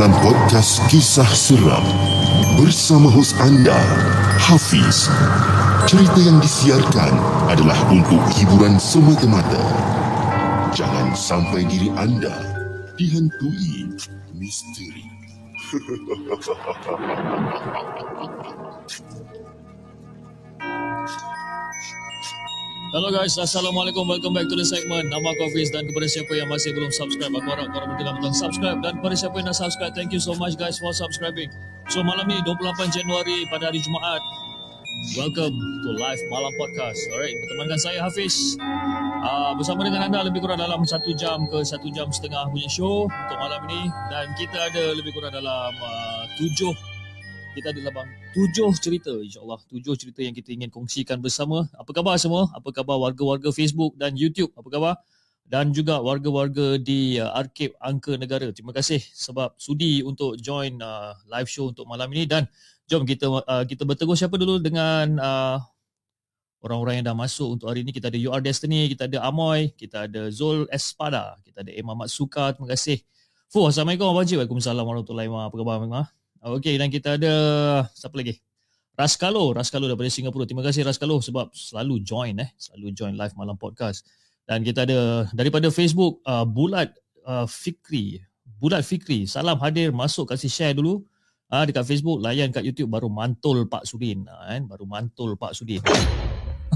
dalam podcast Kisah Seram bersama hos anda, Hafiz. Cerita yang disiarkan adalah untuk hiburan semata-mata. Jangan sampai diri anda dihantui misteri. Hello guys, Assalamualaikum. Welcome back to the segment. Nama aku Hafiz dan kepada siapa yang masih belum subscribe, aku harap korang tekan butang subscribe. Dan kepada siapa yang dah subscribe, thank you so much guys for subscribing. So malam ni 28 Januari pada hari Jumaat. Welcome to Live Malam Podcast. Alright, bertemankan saya Hafiz. Uh, bersama dengan anda lebih kurang dalam satu jam ke satu jam setengah punya show untuk malam ini. Dan kita ada lebih kurang dalam uh, tujuh kita ada dalam tujuh cerita insyaAllah. Tujuh cerita yang kita ingin kongsikan bersama. Apa khabar semua? Apa khabar warga-warga Facebook dan YouTube? Apa khabar? Dan juga warga-warga di uh, Arkib Angka Negara. Terima kasih sebab sudi untuk join uh, live show untuk malam ini. Dan jom kita uh, kita bertegur siapa dulu dengan uh, orang-orang yang dah masuk untuk hari ini. Kita ada UR Destiny kita ada Amoy kita ada Zul Espada kita ada Emma Matsuka terima kasih. Fuh, Assalamualaikum Abang Waalaikumsalam warahmatullahi wabarakatuh. Apa khabar Abang? Okey dan kita ada siapa lagi? Raskalo, Raskalo daripada Singapura. Terima kasih Raskalo sebab selalu join eh, selalu join live malam podcast. Dan kita ada daripada Facebook uh, Bulat uh, Fikri. Bulat Fikri, salam hadir masuk kasih share dulu. Ah uh, dekat Facebook, layan kat YouTube baru mantul Pak Sudin uh, kan, baru mantul Pak Sudin.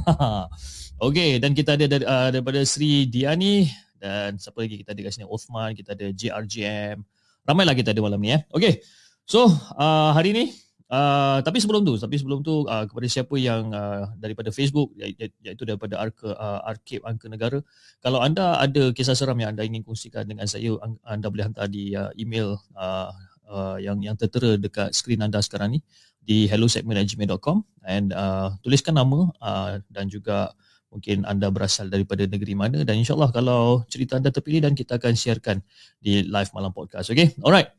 Okey dan kita ada dari, uh, daripada Sri Diani dan siapa lagi kita ada kat sini Osman, kita ada JRGM. Ramailah kita ada malam ni eh. Okey. So uh, hari ni uh, tapi sebelum tu tapi sebelum tu uh, kepada siapa yang uh, daripada Facebook iaitu daripada Arke uh, Arkib Angka Negara kalau anda ada kisah seram yang anda ingin kongsikan dengan saya anda boleh hantar di uh, email uh, uh, yang yang tertera dekat skrin anda sekarang ni di hellosegment@gmail.com and uh, tuliskan nama uh, dan juga mungkin anda berasal daripada negeri mana dan insyaallah kalau cerita anda terpilih dan kita akan siarkan di live malam podcast okay? Alright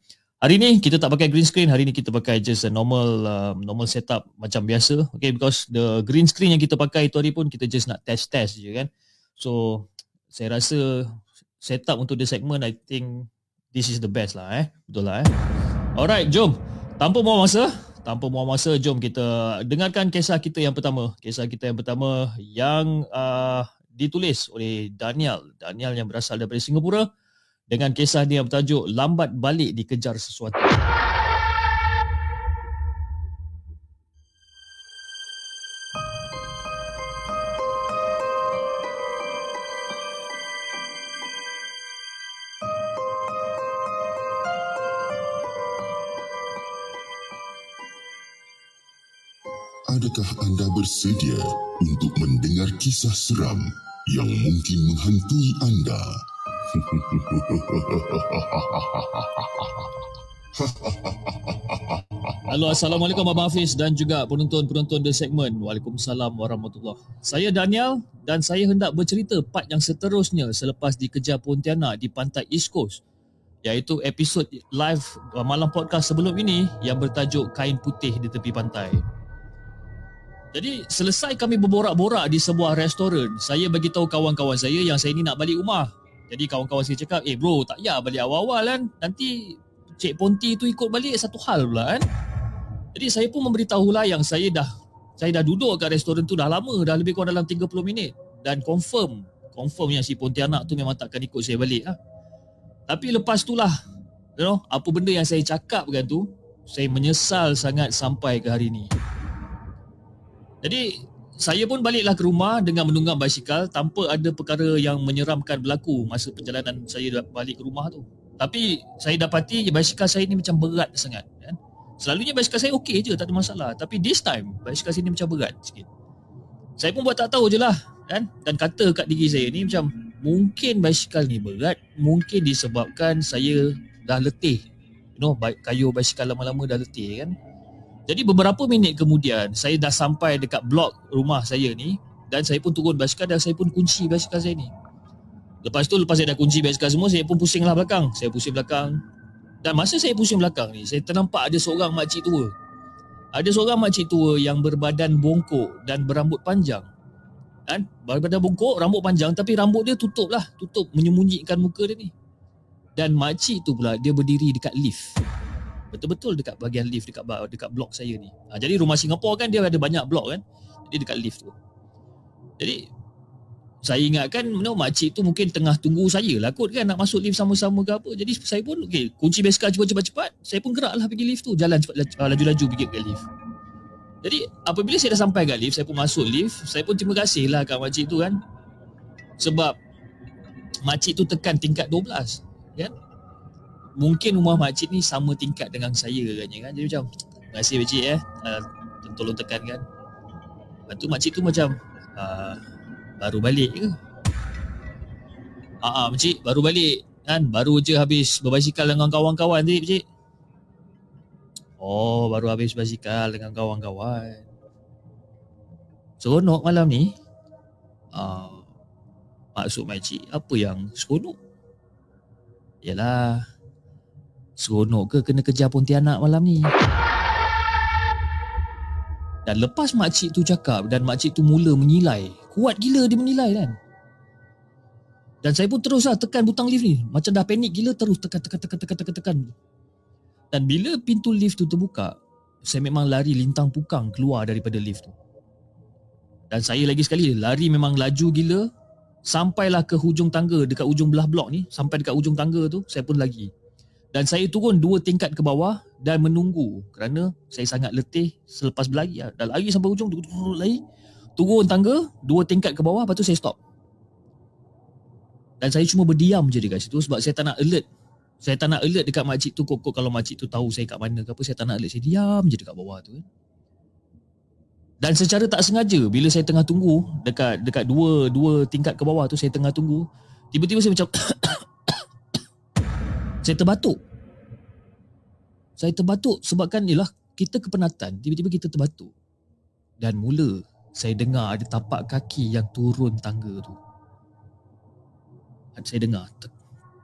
Hari ni kita tak pakai green screen, hari ni kita pakai just a normal uh, normal setup macam biasa. Okay, because the green screen yang kita pakai itu hari pun kita just nak test-test je kan. So, saya rasa setup untuk the segment, I think this is the best lah eh. Betul lah eh. Alright, jom. Tanpa buang masa, tanpa buang masa, jom kita dengarkan kisah kita yang pertama. Kisah kita yang pertama yang uh, ditulis oleh Daniel. Daniel yang berasal daripada Singapura dengan kisah dia yang bertajuk Lambat Balik Dikejar Sesuatu. Adakah anda bersedia untuk mendengar kisah seram yang mungkin menghantui anda? Halo Assalamualaikum Abang Hafiz dan juga penonton-penonton The Segment. Waalaikumsalam Warahmatullahi. Saya Daniel dan saya hendak bercerita part yang seterusnya selepas dikejar Pontianak di pantai East Coast iaitu episod live malam podcast sebelum ini yang bertajuk Kain Putih di Tepi Pantai. Jadi selesai kami berborak-borak di sebuah restoran, saya bagi tahu kawan-kawan saya yang saya ni nak balik rumah jadi kawan-kawan saya cakap, eh bro tak payah balik awal-awal kan. Nanti Cik Ponti tu ikut balik satu hal pula kan. Jadi saya pun memberitahulah yang saya dah saya dah duduk kat restoran tu dah lama, dah lebih kurang dalam 30 minit. Dan confirm, confirm yang si Pontianak tu memang takkan ikut saya balik lah. Tapi lepas tu lah, you know, apa benda yang saya cakap kan tu, saya menyesal sangat sampai ke hari ni. Jadi saya pun baliklah ke rumah dengan menunggang basikal tanpa ada perkara yang menyeramkan berlaku masa perjalanan saya balik ke rumah tu. Tapi saya dapati basikal saya ni macam berat sangat kan. Selalunya basikal saya okey je tak ada masalah tapi this time basikal saya ni macam berat sikit. Saya pun buat tak tahu je lah kan dan kata kat diri saya ni macam mungkin basikal ni berat, mungkin disebabkan saya dah letih. You know, kayu basikal lama-lama dah letih kan. Jadi beberapa minit kemudian saya dah sampai dekat blok rumah saya ni dan saya pun turun basikal dan saya pun kunci basikal saya ni. Lepas tu lepas saya dah kunci basikal semua saya pun pusinglah belakang. Saya pusing belakang. Dan masa saya pusing belakang ni saya ternampak ada seorang makcik tua. Ada seorang makcik tua yang berbadan bongkok dan berambut panjang. Kan? Berbadan bongkok, rambut panjang tapi rambut dia tutup lah. Tutup menyembunyikan muka dia ni. Dan makcik tu pula dia berdiri dekat lift betul-betul dekat bahagian lift dekat dekat blok saya ni. Ha, jadi rumah Singapura kan dia ada banyak blok kan. Jadi dekat lift tu. Jadi saya ingatkan you know, makcik tu mungkin tengah tunggu saya lah kot kan nak masuk lift sama-sama ke apa. Jadi saya pun okay, kunci basikal cepat-cepat. Saya pun gerak lah pergi lift tu. Jalan cepat ah, laju-laju pergi ke lift. Jadi apabila saya dah sampai kat lift, saya pun masuk lift. Saya pun terima kasih lah kat makcik tu kan. Sebab makcik tu tekan tingkat 12. Kan? Mungkin rumah makcik ni sama tingkat dengan saya katanya kan. Jadi macam, terima kasih makcik eh. Uh, tolong tekan kan. Lepas tu makcik tu macam, uh, baru balik ke? Haa, uh, makcik baru balik kan. Baru je habis berbasikal dengan kawan-kawan tadi makcik. Oh, baru habis berbasikal dengan kawan-kawan. Seronok malam ni. Uh, maksud makcik, apa yang seronok? Yalah, Seronok ke kena kejar Pontianak malam ni? Dan lepas makcik tu cakap dan makcik tu mula menilai, kuat gila dia menilai kan? Dan saya pun terus lah tekan butang lift ni. Macam dah panik gila terus tekan, tekan, tekan, tekan, tekan, tekan. Dan bila pintu lift tu terbuka, saya memang lari lintang pukang keluar daripada lift tu. Dan saya lagi sekali lari memang laju gila. Sampailah ke hujung tangga dekat ujung belah blok ni. Sampai dekat ujung tangga tu, saya pun lagi. Dan saya turun dua tingkat ke bawah dan menunggu kerana saya sangat letih selepas berlari. Dah lari sampai ujung, turun lari. Turun tangga, dua tingkat ke bawah, lepas tu saya stop. Dan saya cuma berdiam je dekat situ sebab saya tak nak alert. Saya tak nak alert dekat makcik tu kok kalau makcik tu tahu saya kat mana ke apa, saya tak nak alert. Saya diam je dekat bawah tu. Dan secara tak sengaja bila saya tengah tunggu dekat dekat dua dua tingkat ke bawah tu saya tengah tunggu, tiba-tiba saya macam Saya terbatuk. Saya terbatuk sebabkan ialah kita kepenatan, tiba-tiba kita terbatuk. Dan mula saya dengar ada tapak kaki yang turun tangga tu. Dan saya dengar tak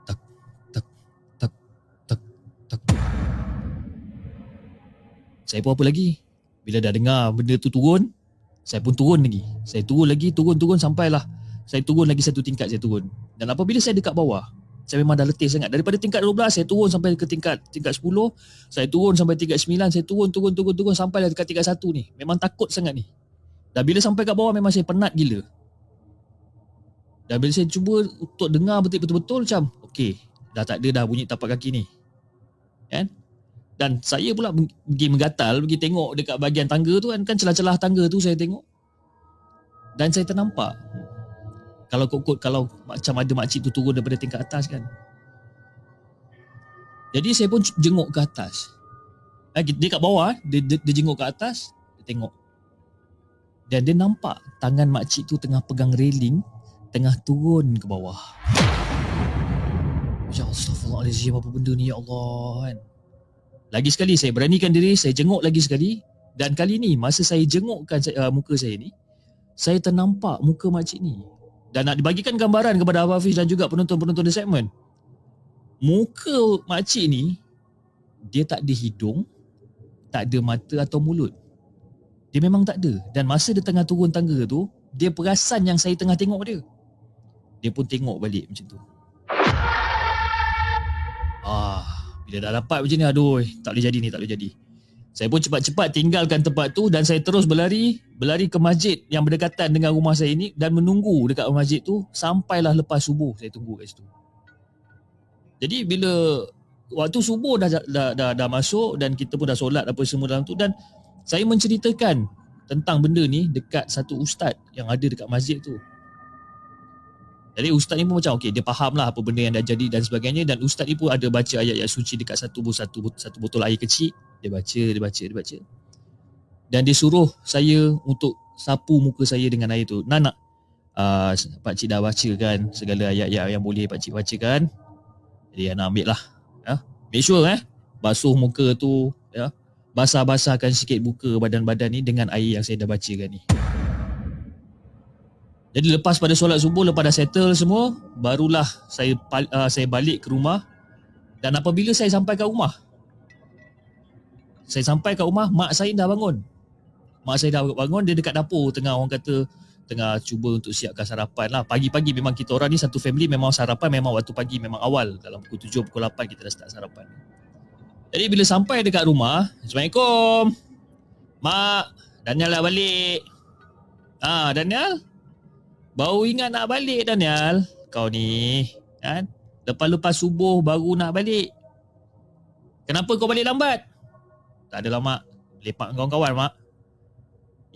tak tak tak tak tak. Saya pun apa lagi? Bila dah dengar benda tu turun, saya pun turun lagi. Saya turun lagi, turun turun sampailah saya turun lagi satu tingkat saya turun. Dan apabila saya dekat bawah, saya memang dah letih sangat. Daripada tingkat 12 saya turun sampai ke tingkat tingkat 10, saya turun sampai tingkat 9, saya turun turun turun turun sampai dekat tingkat 1 ni. Memang takut sangat ni. Dan bila sampai kat bawah memang saya penat gila. Dan bila saya cuba untuk dengar betul-betul macam okey, dah tak ada dah bunyi tapak kaki ni. Kan? Dan saya pula pergi menggatal, pergi tengok dekat bahagian tangga tu kan, kan celah-celah tangga tu saya tengok. Dan saya ternampak kalau kot-kot kalau macam ada makcik tu turun daripada tingkat atas kan. Jadi saya pun jenguk ke atas. Eh, dia kat bawah, dia, dia, dia jenguk ke atas, dia tengok. Dan dia nampak tangan makcik tu tengah pegang railing, tengah turun ke bawah. Ya Astaghfirullahaladzim, apa benda ni ya Allah kan. Lagi sekali saya beranikan diri, saya jenguk lagi sekali. Dan kali ni, masa saya jengukkan uh, muka saya ni, saya ternampak muka makcik ni dan nak dibagikan gambaran kepada Abah Hafiz dan juga penonton-penonton di segmen. Muka makcik ni, dia tak ada hidung, tak ada mata atau mulut. Dia memang tak ada. Dan masa dia tengah turun tangga tu, dia perasan yang saya tengah tengok dia. Dia pun tengok balik macam tu. Ah, bila dah dapat macam ni, aduh, tak boleh jadi ni, tak boleh jadi. Saya pun cepat-cepat tinggalkan tempat tu dan saya terus berlari, berlari ke masjid yang berdekatan dengan rumah saya ini dan menunggu dekat masjid tu sampailah lepas subuh saya tunggu kat situ. Jadi bila waktu subuh dah dah, dah dah dah masuk dan kita pun dah solat apa semua dalam tu dan saya menceritakan tentang benda ni dekat satu ustaz yang ada dekat masjid tu. Jadi ustaz ni pun macam okey dia faham lah apa benda yang dah jadi dan sebagainya dan ustaz ni pun ada baca ayat-ayat suci dekat satu satu satu botol air kecil dia baca, dia baca, dia baca. Dan dia suruh saya untuk sapu muka saya dengan air tu. Nak uh, Pak Cik dah baca kan segala ayat-ayat yang boleh Pak Cik baca kan. Jadi anak ambil lah. Ya. Make sure eh basuh muka tu ya. Basah-basahkan sikit buka badan-badan ni dengan air yang saya dah bacakan ni. Jadi lepas pada solat subuh lepas dah settle semua, barulah saya uh, saya balik ke rumah dan apabila saya sampai ke rumah saya sampai ke rumah mak saya dah bangun. Mak saya dah bangun dia dekat dapur tengah orang kata tengah cuba untuk siapkan sarapan lah. Pagi-pagi memang kita orang ni satu family memang sarapan memang waktu pagi memang awal dalam pukul 7 pukul 8 kita dah start sarapan. Jadi bila sampai dekat rumah, Assalamualaikum. Mak, Daniel dah balik. Ah, Daniel, Baru ingat nak balik Daniel Kau ni kan? Lepas-lepas subuh baru nak balik Kenapa kau balik lambat? Tak adalah mak Lepak dengan kawan-kawan mak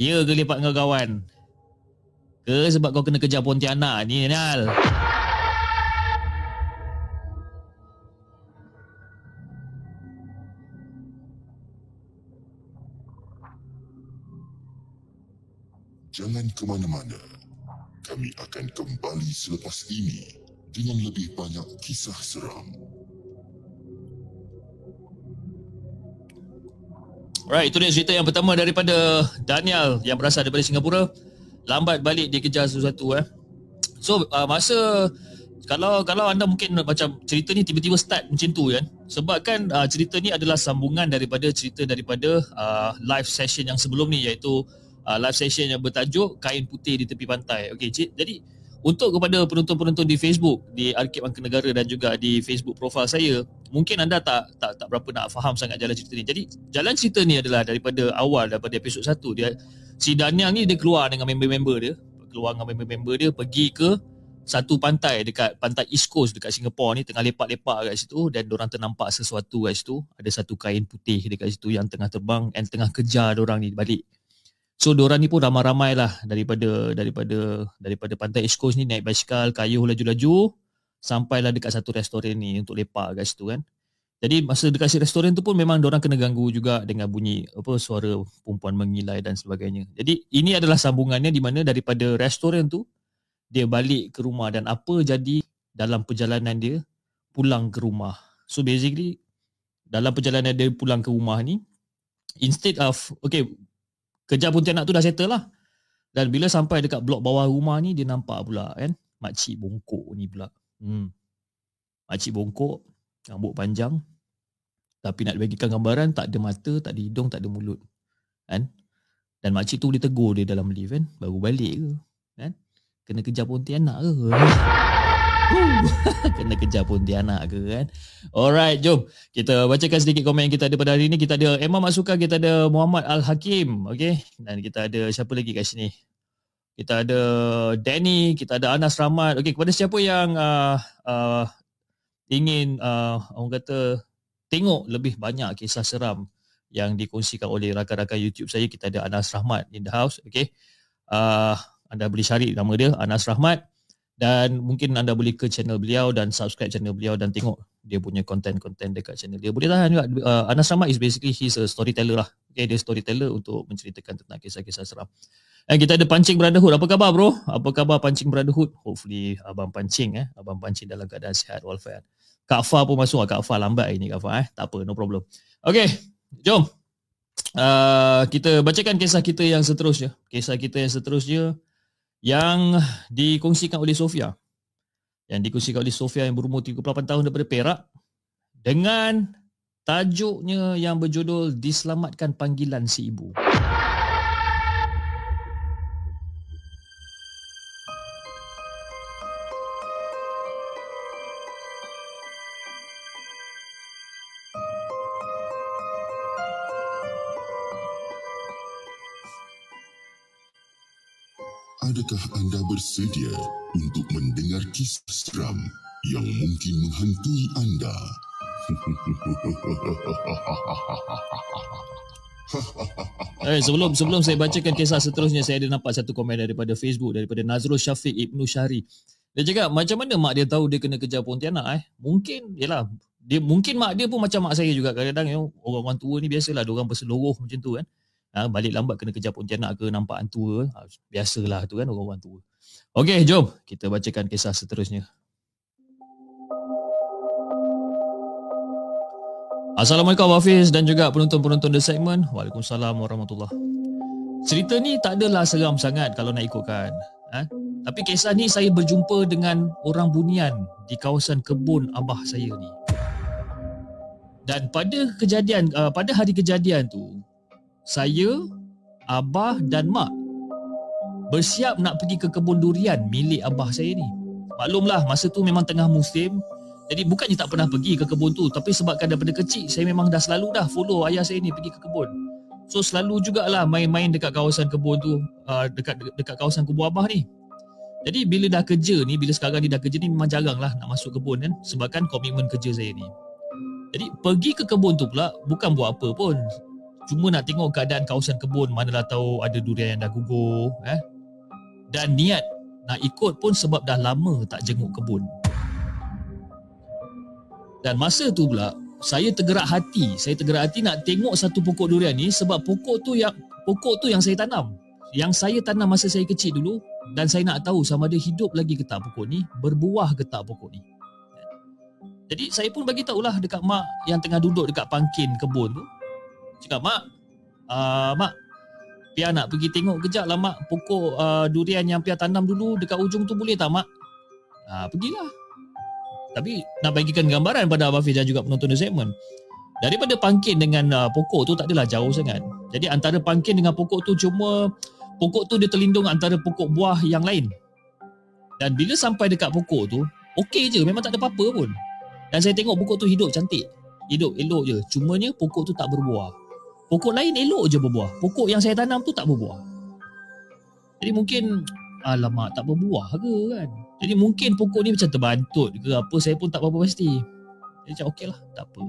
Ya ke lepak dengan kawan? Ke sebab kau kena kejar Pontianak ni Daniel? Jangan ke mana-mana kami akan kembali selepas ini dengan lebih banyak kisah seram. Right, itu dia cerita yang pertama daripada Daniel yang berasal daripada Singapura. Lambat balik dia kejar sesuatu eh. So, uh, masa kalau kalau anda mungkin macam cerita ni tiba-tiba start macam tu kan. Sebab kan uh, cerita ni adalah sambungan daripada cerita daripada uh, live session yang sebelum ni iaitu uh, live session yang bertajuk kain putih di tepi pantai. Okey. Jadi untuk kepada penonton-penonton di Facebook, di Arkib Angka Negara dan juga di Facebook profil saya, mungkin anda tak tak tak berapa nak faham sangat jalan cerita ni. Jadi jalan cerita ni adalah daripada awal daripada episod 1 dia si Daniel ni dia keluar dengan member-member dia, keluar dengan member-member dia pergi ke satu pantai dekat pantai East Coast dekat Singapore ni. Tengah lepak-lepak kat situ dan orang ternampak sesuatu kat situ. Ada satu kain putih dekat situ yang tengah terbang dan tengah kejar orang ni balik So diorang ni pun ramai-ramai lah daripada daripada daripada pantai East Coast ni naik basikal, kayuh laju-laju sampailah dekat satu restoran ni untuk lepak kat situ kan. Jadi masa dekat si restoran tu pun memang diorang kena ganggu juga dengan bunyi apa suara perempuan mengilai dan sebagainya. Jadi ini adalah sambungannya di mana daripada restoran tu dia balik ke rumah dan apa jadi dalam perjalanan dia pulang ke rumah. So basically dalam perjalanan dia pulang ke rumah ni instead of okay Kejar Pontianak tu dah settle lah. Dan bila sampai dekat blok bawah rumah ni, dia nampak pula kan. Makcik bongkok ni pula. Hmm. Makcik bongkok, rambut panjang. Tapi nak bagikan gambaran, tak ada mata, tak ada hidung, tak ada mulut. Kan? Dan makcik tu boleh tegur dia dalam lift kan. Baru balik ke. Kan? Kena kejar Pontianak ke. Kena kejar Pontianak ke kan? Alright jom. Kita bacakan sedikit komen yang kita ada pada hari ini. Kita ada Emma Maksuka Kita ada Muhammad Al-Hakim Okay Dan kita ada siapa lagi kat sini? Kita ada Danny Kita ada Anas Rahmat. Okay kepada siapa yang uh, uh, Ingin uh, Orang kata Tengok lebih banyak kisah seram Yang dikongsikan oleh rakan-rakan YouTube saya Kita ada Anas Rahmat in the house Okay uh, Anda boleh cari nama dia Anas Rahmat dan mungkin anda boleh ke channel beliau dan subscribe channel beliau dan tengok dia punya konten-konten dekat channel dia. Boleh tahan juga. Uh, Anas Rahmat is basically he's a storyteller lah. Okay, dia storyteller untuk menceritakan tentang kisah-kisah seram. Dan kita ada Pancing Brotherhood. Apa khabar bro? Apa khabar Pancing Brotherhood? Hopefully abang pancing eh. Abang pancing dalam keadaan sihat walafiat. Kak Fa pun masuk. Kak Fa lambat hari ni Kak Fa eh. Tak apa, no problem. Okay, jom. Uh, kita bacakan kisah kita yang seterusnya. Kisah kita yang seterusnya yang dikongsikan oleh Sofia. Yang dikongsikan oleh Sofia yang berumur 38 tahun daripada Perak dengan tajuknya yang berjudul Diselamatkan Panggilan Si Ibu. Adakah anda bersedia untuk mendengar kisah seram yang mungkin menghantui anda? Eh, sebelum sebelum saya bacakan kisah seterusnya, saya ada nampak satu komen daripada Facebook daripada Nazrul Syafiq Ibnu Syari. Dia cakap, macam mana mak dia tahu dia kena kejar Pontianak eh? Mungkin, yalah, dia mungkin mak dia pun macam mak saya juga kadang-kadang orang-orang tua ni biasalah dia orang berseluruh macam tu kan ha, balik lambat kena kejar pontianak ke nampak hantu ke ha, biasalah tu kan orang-orang tua Okey, jom kita bacakan kisah seterusnya. Assalamualaikum Hafiz dan juga penonton-penonton The Segment. Waalaikumsalam warahmatullahi Cerita ni tak adalah seram sangat kalau nak ikutkan. Ha? Tapi kisah ni saya berjumpa dengan orang bunian di kawasan kebun abah saya ni. Dan pada kejadian uh, pada hari kejadian tu saya, abah dan mak bersiap nak pergi ke kebun durian milik abah saya ni. Maklumlah masa tu memang tengah musim jadi bukannya tak pernah pergi ke kebun tu tapi sebabkan daripada kecil saya memang dah selalu dah follow ayah saya ni pergi ke kebun. So selalu jugalah main-main dekat kawasan kebun tu uh, dekat dekat kawasan kebun abah ni. Jadi bila dah kerja ni, bila sekarang ni dah kerja ni memang jarang lah nak masuk kebun kan sebabkan komitmen kerja saya ni. Jadi pergi ke kebun tu pula bukan buat apa pun. Cuma nak tengok keadaan kawasan kebun manalah tahu ada durian yang dah gugur eh. Dan niat nak ikut pun sebab dah lama tak jenguk kebun. Dan masa tu pula saya tergerak hati, saya tergerak hati nak tengok satu pokok durian ni sebab pokok tu yang pokok tu yang saya tanam. Yang saya tanam masa saya kecil dulu dan saya nak tahu sama ada hidup lagi ke tak pokok ni, berbuah ke tak pokok ni. Jadi saya pun bagi tahulah dekat mak yang tengah duduk dekat pangkin kebun tu. Cakap, "Mak, uh, mak, Pia nak pergi tengok kejap lah mak pokok uh, durian yang Pia tanam dulu dekat ujung tu boleh tak mak?" Uh, pergilah. Tapi nak bagikan gambaran pada Abah Fiz dan juga penonton The Segment. Daripada pangkin dengan uh, pokok tu tak adalah jauh sangat. Jadi antara pangkin dengan pokok tu cuma pokok tu dia terlindung antara pokok buah yang lain. Dan bila sampai dekat pokok tu, okey je memang tak ada apa-apa pun. Dan saya tengok pokok tu hidup cantik. Hidup elok je. Cumanya pokok tu tak berbuah. Pokok lain elok je berbuah. Pokok yang saya tanam tu tak berbuah. Jadi mungkin alamak tak berbuah ke kan? Jadi mungkin pokok ni macam terbantut ke apa saya pun tak apa-apa pasti. Jadi macam okey lah tak apa.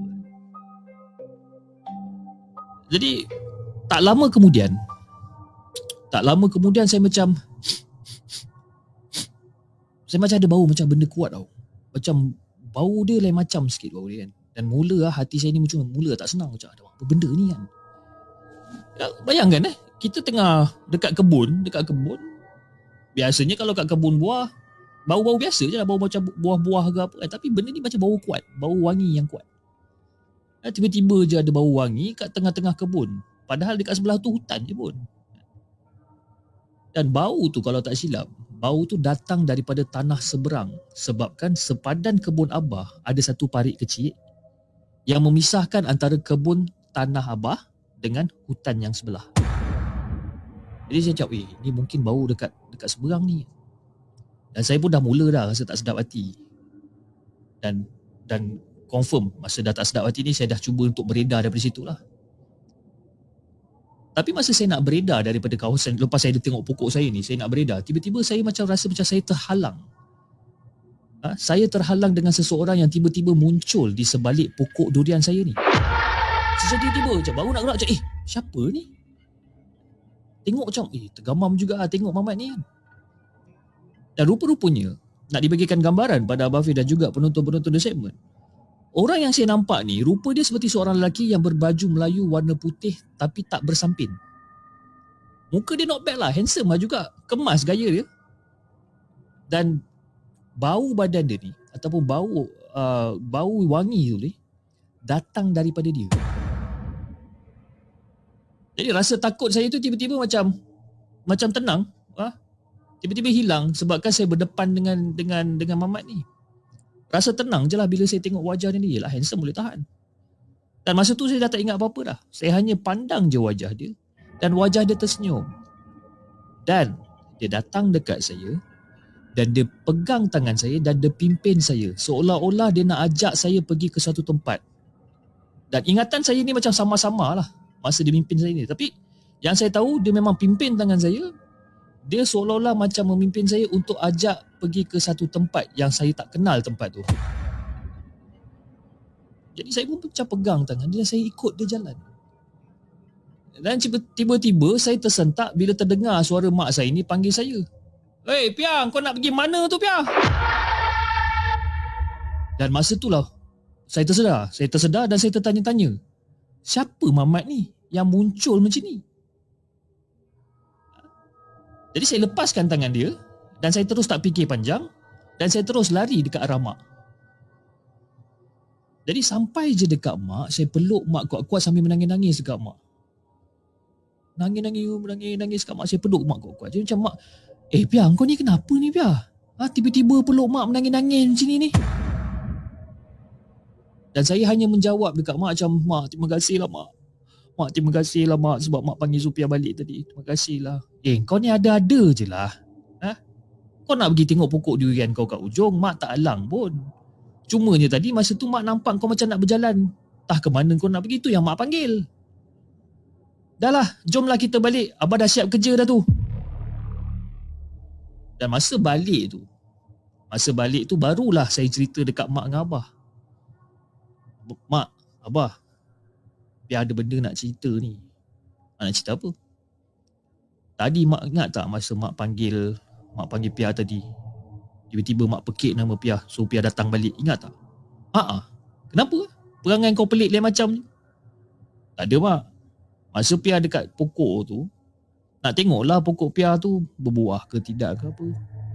Jadi tak lama kemudian tak lama kemudian saya macam saya macam ada bau macam benda kuat tau. Macam bau dia lain macam sikit bau dia kan. Dan mula lah hati saya ni macam mula tak senang macam ada apa benda ni kan. Ya, bayangkan eh. Kita tengah dekat kebun, dekat kebun. Biasanya kalau kat kebun buah bau-bau biasa je lah. Bau macam buah-buah ke apa eh, tapi benda ni macam bau kuat. Bau wangi yang kuat. Eh, tiba-tiba je ada bau wangi kat tengah-tengah kebun. Padahal dekat sebelah tu hutan je pun. Dan bau tu kalau tak silap bau tu datang daripada tanah seberang. Sebabkan sepadan kebun abah ada satu parit kecil yang memisahkan antara kebun tanah abah dengan hutan yang sebelah jadi saya cakap, eh, ni mungkin bau dekat dekat seberang ni. Dan saya pun dah mula dah rasa tak sedap hati. Dan dan confirm masa dah tak sedap hati ni saya dah cuba untuk beredar daripada situ lah. Tapi masa saya nak beredar daripada kawasan lepas saya tengok pokok saya ni, saya nak beredar, tiba-tiba saya macam rasa macam saya terhalang. Ha? Saya terhalang dengan seseorang yang tiba-tiba muncul di sebalik pokok durian saya ni. Sejak tiba-tiba macam baru nak gerak macam, eh siapa ni? Tengok macam, eh tergamam juga lah tengok mamat ni kan. Dan rupa-rupanya nak dibagikan gambaran pada Abah Fir dan juga penonton-penonton The Segment. Orang yang saya nampak ni rupa dia seperti seorang lelaki yang berbaju Melayu warna putih tapi tak bersampin. Muka dia not bad lah, handsome lah juga. Kemas gaya dia. Dan bau badan dia ni ataupun bau uh, bau wangi tu ni datang daripada dia. Jadi rasa takut saya tu tiba-tiba macam macam tenang. Ha? tiba-tiba hilang sebabkan saya berdepan dengan dengan dengan Mamat ni. Rasa tenang je lah bila saya tengok wajah dia. Yelah handsome boleh tahan. Dan masa tu saya dah tak ingat apa-apa dah. Saya hanya pandang je wajah dia. Dan wajah dia tersenyum. Dan dia datang dekat saya. Dan dia pegang tangan saya dan dia pimpin saya. Seolah-olah dia nak ajak saya pergi ke satu tempat. Dan ingatan saya ni macam sama-sama lah. Masa dia pimpin saya ni. Tapi yang saya tahu dia memang pimpin tangan saya dia seolah-olah macam memimpin saya untuk ajak pergi ke satu tempat yang saya tak kenal tempat tu. Jadi saya pun macam pegang tangan dia dan saya ikut dia jalan. Dan tiba-tiba saya tersentak bila terdengar suara mak saya ni panggil saya. Hei Piang, kau nak pergi mana tu Piang? Dan masa tu lah saya tersedar. Saya tersedar dan saya tertanya-tanya. Siapa mamat ni yang muncul macam ni? Jadi saya lepaskan tangan dia Dan saya terus tak fikir panjang dan saya terus lari dekat arah mak. Jadi sampai je dekat mak, saya peluk mak kuat-kuat sambil menangis-nangis dekat mak. Nangis-nangis, menangis-nangis dekat mak. Saya peluk mak kuat-kuat. Jadi macam mak, eh Pia, kau ni kenapa ni Pia? Ha, tiba-tiba peluk mak menangis-nangis macam ni ni. Dan saya hanya menjawab dekat mak macam, mak terima kasih lah mak. Mak terima kasih lah mak sebab mak panggil Zupia balik tadi. Terima kasih lah. Eh kau ni ada-ada je lah. Ha? Kau nak pergi tengok pokok durian kau kat ujung, mak tak alang pun. Cumanya tadi masa tu mak nampak kau macam nak berjalan. Tah ke mana kau nak pergi tu yang mak panggil. Dah lah, jomlah kita balik. Abah dah siap kerja dah tu. Dan masa balik tu, masa balik tu barulah saya cerita dekat mak dengan abah. Mak, abah, biar ada benda nak cerita ni. Nak cerita apa? Tadi mak ingat tak masa mak panggil mak panggil Pia tadi? Tiba-tiba mak pekik nama Pia, so Pia datang balik. Ingat tak? Ha Kenapa? Perangai kau pelik lain macam ni. Tak ada mak. Masa Pia dekat pokok tu, nak tengoklah pokok Pia tu berbuah ke tidak ke apa.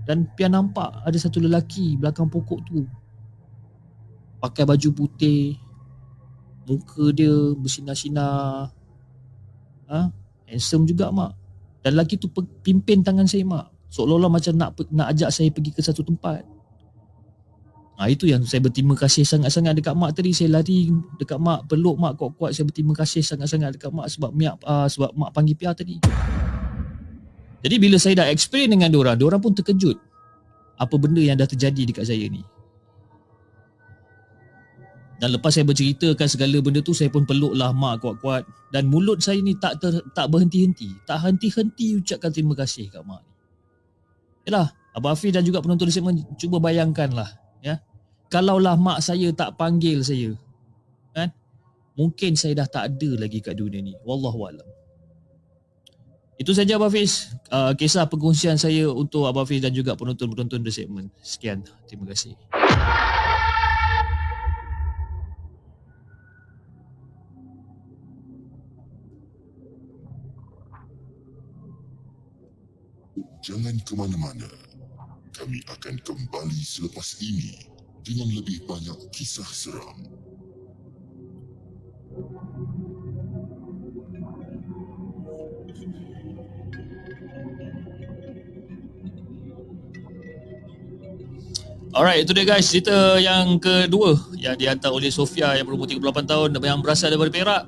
Dan Pia nampak ada satu lelaki belakang pokok tu. Pakai baju putih. Muka dia bersinar-sinar. Ha? Handsome juga mak. Dan lelaki tu pimpin tangan saya mak. Seolah-olah macam nak nak ajak saya pergi ke satu tempat. Ha, itu yang saya berterima kasih sangat-sangat dekat mak tadi. Saya lari dekat mak, peluk mak kuat-kuat. Saya berterima kasih sangat-sangat dekat mak sebab mak, uh, sebab mak panggil Pia tadi. Jadi bila saya dah explain dengan diorang, diorang pun terkejut. Apa benda yang dah terjadi dekat saya ni. Dan lepas saya berceritakan segala benda tu, saya pun peluklah mak kuat-kuat. Dan mulut saya ni tak ter, tak berhenti-henti. Tak henti-henti ucapkan terima kasih kat mak ni. Yalah, Abang Hafiz dan juga penonton segmen cuba bayangkanlah ya. Kalaulah mak saya tak panggil saya, kan? Mungkin saya dah tak ada lagi kat dunia ni. Wallahu alam. Itu saja Abang Hafiz, uh, kisah perkongsian saya untuk Abang Hafiz dan juga penonton-penonton di segmen. Sekian, terima kasih. Jangan ke mana-mana. Kami akan kembali selepas ini dengan lebih banyak kisah seram. Alright, itu dia guys cerita yang kedua yang dihantar oleh Sofia yang berumur 38 tahun yang berasal daripada Perak.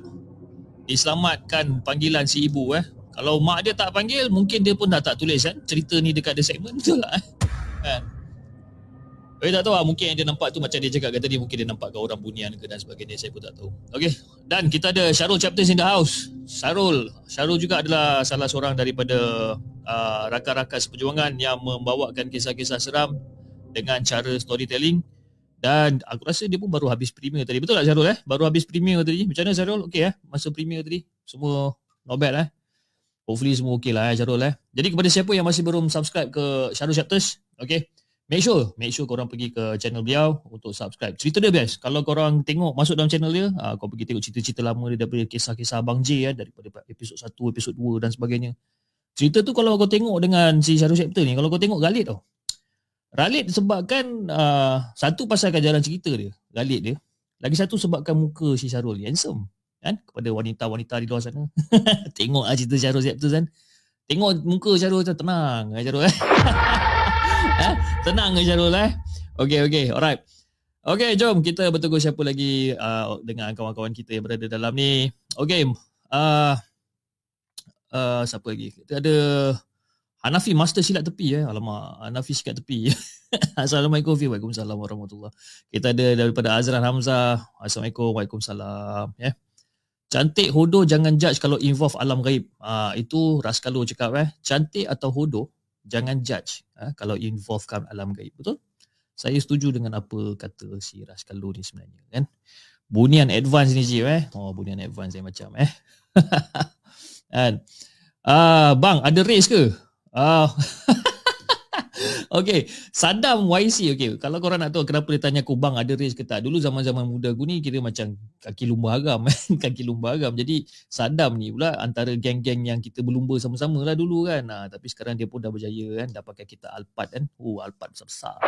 Diselamatkan panggilan si ibu eh. Kalau mak dia tak panggil, mungkin dia pun dah tak tulis kan cerita ni dekat the segment tu lah eh. Kan? Saya tak tahu lah, mungkin yang dia nampak tu macam dia cakap kata tadi mungkin dia nampak ke orang bunian ke dan sebagainya, saya pun tak tahu. Okay, dan kita ada Syarul Chapters in the house. Syarul, Syarul juga adalah salah seorang daripada uh, rakan-rakan seperjuangan yang membawakan kisah-kisah seram dengan cara storytelling dan aku rasa dia pun baru habis premier tadi. Betul tak Syarul eh? Baru habis premier tadi. Macam mana Syarul? Okey eh? Masa premier tadi? Semua not bad eh? Hopefully semua okey lah eh Syarul eh. Jadi kepada siapa yang masih belum subscribe ke Syarul Chapters, okay, make sure, make sure korang pergi ke channel beliau untuk subscribe. Cerita dia best. Kalau korang tengok masuk dalam channel dia, uh, kau pergi tengok cerita-cerita lama dia daripada kisah-kisah Abang J ya, daripada episod 1, episod 2 dan sebagainya. Cerita tu kalau kau tengok dengan si Syarul Chapter ni, kalau kau tengok galit tau. Ralit sebabkan uh, satu pasal jalan cerita dia, galit dia. Lagi satu sebabkan muka si Syarul handsome kan kepada wanita-wanita di luar sana. Tengok ah cerita Syarul siap tu kan. Tengok muka Syarul tu tenang ah Syarul eh. eh. Tenang ke Syarul eh. Okey okey alright. Okey jom kita bertegur siapa lagi uh, dengan kawan-kawan kita yang berada dalam ni. Okey uh, uh, siapa lagi? Kita ada Hanafi master silat tepi eh. Alamak, Hanafi silat tepi. Assalamualaikum Waalaikumsalam warahmatullahi. Kita ada daripada Azran Hamzah. Assalamualaikum Waalaikumsalam ya. Yeah. Cantik hodoh jangan judge kalau involve alam gaib. Ah itu Raskalo cakap eh. Cantik atau hodoh jangan judge eh, kalau involvekan alam gaib. Betul? Saya setuju dengan apa kata si Raskalo ni sebenarnya kan. Bunian advance ni cik eh. Oh bunian advance saya macam eh. kan. Ah bang ada race ke? Ah. okay, Saddam YC. Okay, kalau korang nak tahu kenapa dia tanya aku bang ada race ke tak. Dulu zaman-zaman muda aku ni kira macam kaki lumba kan kaki lumba haram jadi Saddam ni pula antara geng-geng yang kita berlumba sama-sama lah dulu kan. Ha, tapi sekarang dia pun dah berjaya kan dah pakai kita Alphard kan. Oh Alphard besar-besar.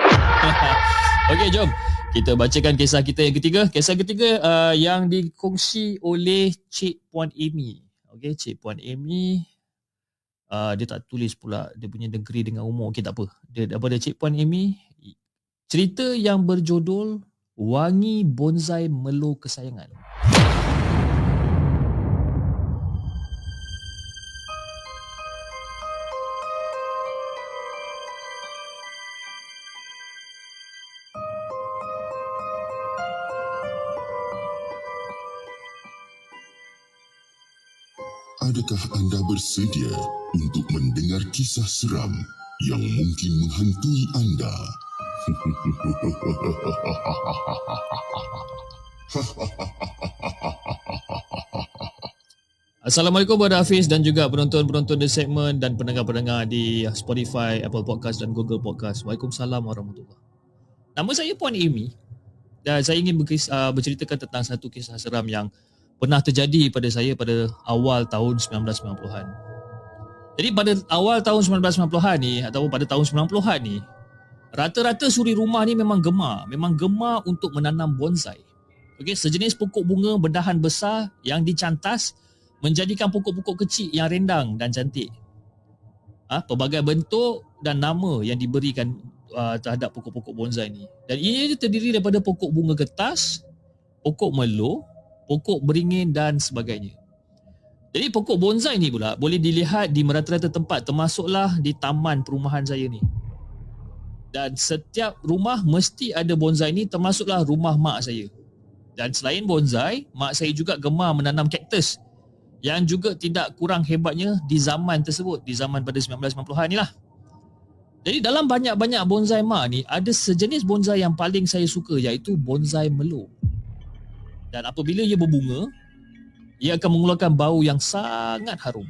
Okey jom. Kita bacakan kisah kita yang ketiga. Kisah ketiga uh, yang dikongsi oleh Cik Puan Amy. Okey Cik Puan Amy uh, dia tak tulis pula dia punya negeri dengan umur. Okey tak apa. Dia daripada Cik Puan Amy? Cerita yang berjudul Wangi bonsai melo kesayangan. Adakah anda bersedia untuk mendengar kisah seram yang mungkin menghantui anda? Assalamualaikum kepada Hafiz dan juga penonton-penonton di segmen dan pendengar-pendengar di Spotify, Apple Podcast dan Google Podcast. Waalaikumsalam warahmatullahi Nama saya Puan Amy dan saya ingin berkis, uh, berceritakan tentang satu kisah seram yang pernah terjadi pada saya pada awal tahun 1990-an. Jadi pada awal tahun 1990-an ni ataupun pada tahun 90-an ni Rata-rata suri rumah ni memang gemar, memang gemar untuk menanam bonsai. Okey, sejenis pokok bunga berdahan besar yang dicantas menjadikan pokok-pokok kecil yang rendang dan cantik. Ah, ha, pelbagai bentuk dan nama yang diberikan uh, terhadap pokok-pokok bonsai ni. Dan ini terdiri daripada pokok bunga getas, pokok melo, pokok beringin dan sebagainya. Jadi pokok bonsai ni pula boleh dilihat di merata-rata tempat termasuklah di taman perumahan saya ni dan setiap rumah mesti ada bonsai ni termasuklah rumah mak saya. Dan selain bonsai, mak saya juga gemar menanam kaktus yang juga tidak kurang hebatnya di zaman tersebut, di zaman pada 1990-an ni lah. Jadi dalam banyak-banyak bonsai mak ni, ada sejenis bonsai yang paling saya suka iaitu bonsai melo. Dan apabila ia berbunga, ia akan mengeluarkan bau yang sangat harum.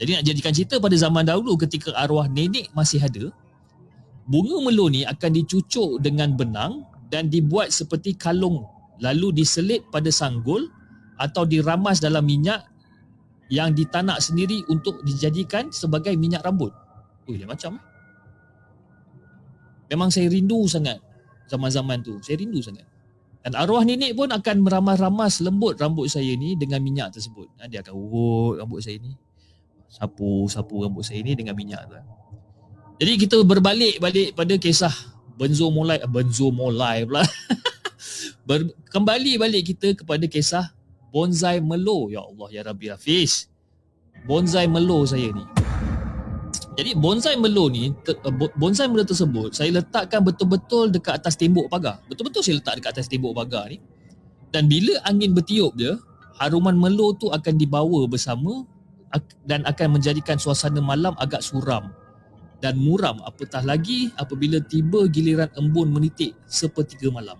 Jadi nak jadikan cerita pada zaman dahulu ketika arwah nenek masih ada, bunga melo ni akan dicucuk dengan benang dan dibuat seperti kalung lalu diselit pada sanggul atau diramas dalam minyak yang ditanak sendiri untuk dijadikan sebagai minyak rambut. Ui, dia macam. Eh. Memang saya rindu sangat zaman-zaman tu. Saya rindu sangat. Dan arwah nenek pun akan meramas-ramas lembut rambut saya ni dengan minyak tersebut. Dia akan urut rambut saya ni. Sapu-sapu rambut saya ni dengan minyak tu. Jadi kita berbalik balik pada kisah Benzo Molai eh, Benzo Molai pula. Ber, kembali balik kita kepada kisah bonsai melo. Ya Allah ya Rabbi Hafiz. Bonsai melo saya ni. Jadi bonsai melo ni, eh, bonsai melo tersebut saya letakkan betul-betul dekat atas tembok pagar. Betul-betul saya letak dekat atas tembok pagar ni. Dan bila angin bertiup dia, haruman melo tu akan dibawa bersama dan akan menjadikan suasana malam agak suram dan muram apatah lagi apabila tiba giliran embun menitik sepertiga malam.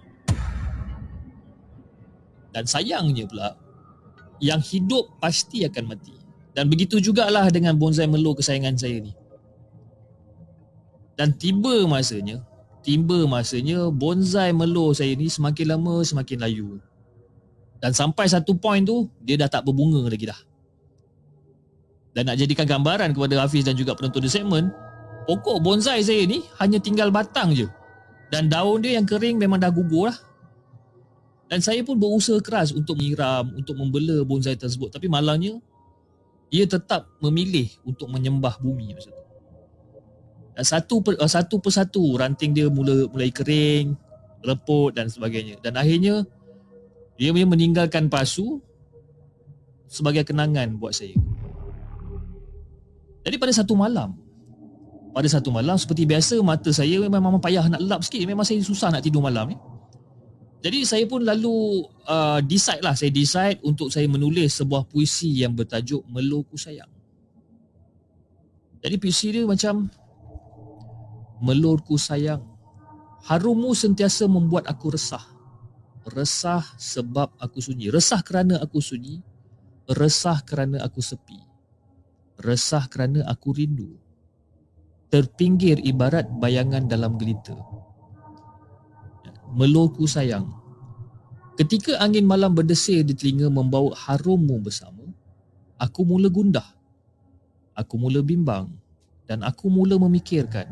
Dan sayangnya pula, yang hidup pasti akan mati. Dan begitu jugalah dengan bonsai melo kesayangan saya ni. Dan tiba masanya, tiba masanya bonsai melo saya ni semakin lama semakin layu. Dan sampai satu point tu, dia dah tak berbunga lagi dah. Dan nak jadikan gambaran kepada Hafiz dan juga penonton di segmen, pokok bonsai saya ni hanya tinggal batang je. Dan daun dia yang kering memang dah gugur lah. Dan saya pun berusaha keras untuk menyiram, untuk membela bonsai tersebut. Tapi malangnya, ia tetap memilih untuk menyembah bumi masa tu. Dan satu, per, uh, satu persatu ranting dia mula mulai kering, leput dan sebagainya. Dan akhirnya, dia meninggalkan pasu sebagai kenangan buat saya. Jadi pada satu malam, pada satu malam seperti biasa mata saya memang, memang payah nak lap sikit memang saya susah nak tidur malam ni. Jadi saya pun lalu uh, decide lah saya decide untuk saya menulis sebuah puisi yang bertajuk Meloku Sayang. Jadi puisi dia macam Melurku sayang. Harummu sentiasa membuat aku resah. Resah sebab aku sunyi. Resah kerana aku sunyi. Resah kerana aku sepi. Resah kerana aku rindu. Terpinggir ibarat bayangan dalam gelita. Meloku sayang. Ketika angin malam berdesir di telinga membawa harummu bersama, aku mula gundah. Aku mula bimbang dan aku mula memikirkan,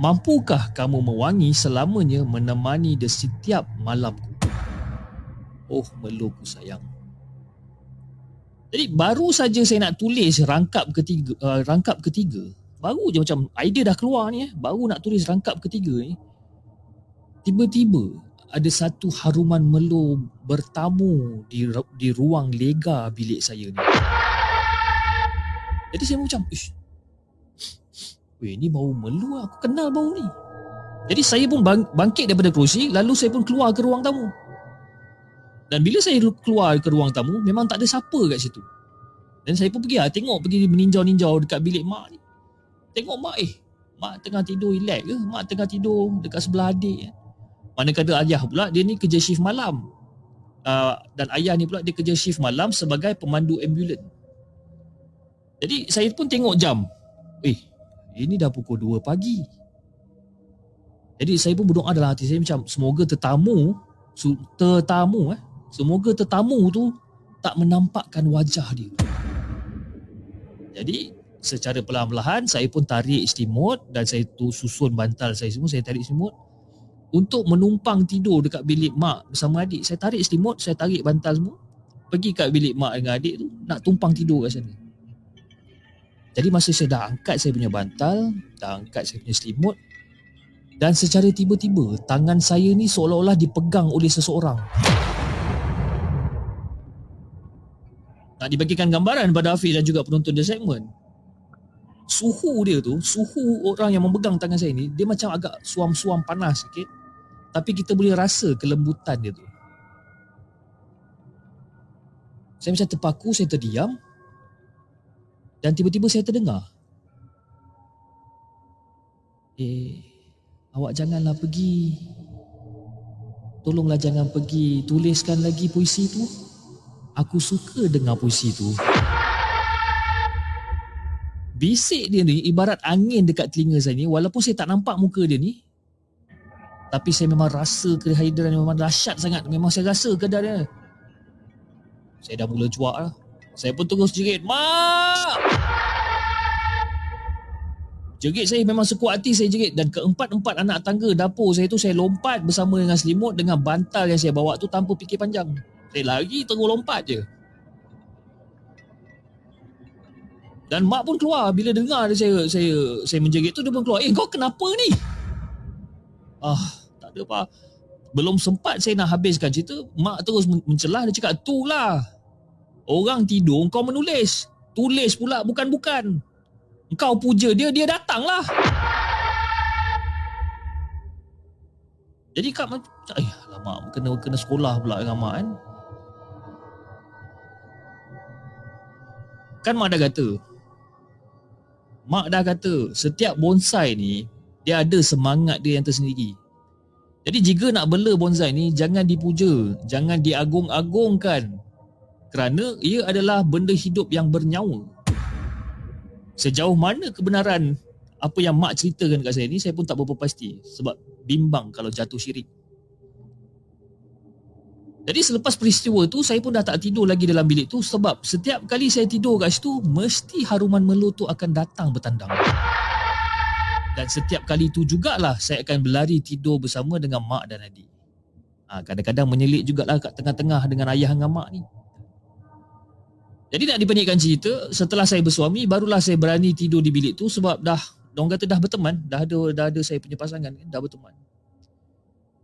mampukah kamu mewangi selamanya menemani di setiap malamku? Oh, meluku sayang. Jadi baru saja saya nak tulis rangkap ketiga, uh, rangkap ketiga. Baru je macam idea dah keluar ni eh. Baru nak tulis rangkap ketiga ni. Tiba-tiba ada satu haruman melo bertamu di di ruang lega bilik saya ni. Jadi saya macam, ish. Weh, ni bau melu aku kenal bau ni. Jadi saya pun bang, bangkit daripada kerusi lalu saya pun keluar ke ruang tamu. Dan bila saya keluar ke ruang tamu, memang tak ada siapa kat situ. Dan saya pun pergi lah, tengok pergi meninjau-ninjau dekat bilik mak ni. Tengok mak eh, mak tengah tidur relax ke? Mak tengah tidur dekat sebelah adik. Eh? Manakala ayah pula, dia ni kerja shift malam. Uh, dan ayah ni pula dia kerja shift malam sebagai pemandu ambulan. Jadi saya pun tengok jam. Eh, ini dah pukul 2 pagi. Jadi saya pun berdoa dalam hati saya macam semoga tetamu tetamu eh Semoga tetamu tu tak menampakkan wajah dia. Jadi secara perlahan-lahan saya pun tarik istimut dan saya tu susun bantal saya semua saya tarik istimut untuk menumpang tidur dekat bilik mak bersama adik. Saya tarik istimut, saya tarik bantal semua pergi kat bilik mak dengan adik tu nak tumpang tidur kat sana. Jadi masa saya dah angkat saya punya bantal, dah angkat saya punya selimut dan secara tiba-tiba tangan saya ni seolah-olah dipegang oleh seseorang. nak dibagikan gambaran pada Hafiz dan juga penonton The Segment. Suhu dia tu suhu orang yang memegang tangan saya ni dia macam agak suam-suam panas sikit. Tapi kita boleh rasa kelembutan dia tu. Saya macam terpaku saya terdiam dan tiba-tiba saya terdengar eh awak janganlah pergi tolonglah jangan pergi tuliskan lagi puisi tu aku suka dengar puisi tu. Bisik dia ni ibarat angin dekat telinga saya ni walaupun saya tak nampak muka dia ni. Tapi saya memang rasa kehadiran memang dahsyat sangat. Memang saya rasa kedar dia. Saya dah mula cuak lah. Saya pun terus jerit. Mak! Jerit saya memang sekuat hati saya jerit. Dan keempat-empat anak tangga dapur saya tu saya lompat bersama dengan selimut dengan bantal yang saya bawa tu tanpa fikir panjang. Saya lari terus lompat je. Dan mak pun keluar bila dengar dia saya saya saya menjerit tu dia pun keluar. Eh kau kenapa ni? Ah, tak ada apa. Belum sempat saya nak habiskan cerita, mak terus mencelah dia cakap, "Tu lah. Orang tidur kau menulis. Tulis pula bukan-bukan. Kau puja dia, dia datang lah." Jadi kak macam, eh lama kena kena sekolah pula dengan mak kan. Kan mak dah kata Mak dah kata Setiap bonsai ni Dia ada semangat dia yang tersendiri Jadi jika nak bela bonsai ni Jangan dipuja Jangan diagung-agungkan Kerana ia adalah benda hidup yang bernyawa Sejauh mana kebenaran Apa yang mak ceritakan kat saya ni Saya pun tak berapa pasti Sebab bimbang kalau jatuh syirik jadi selepas peristiwa tu saya pun dah tak tidur lagi dalam bilik tu sebab setiap kali saya tidur kat situ mesti haruman melu tu akan datang bertandang. Dan setiap kali tu jugalah saya akan berlari tidur bersama dengan mak dan adik. Ha, kadang-kadang menyelit jugalah kat tengah-tengah dengan ayah dengan mak ni. Jadi nak dipendekkan cerita, setelah saya bersuami barulah saya berani tidur di bilik tu sebab dah orang kata dah berteman, dah ada dah ada saya punya pasangan, dah berteman.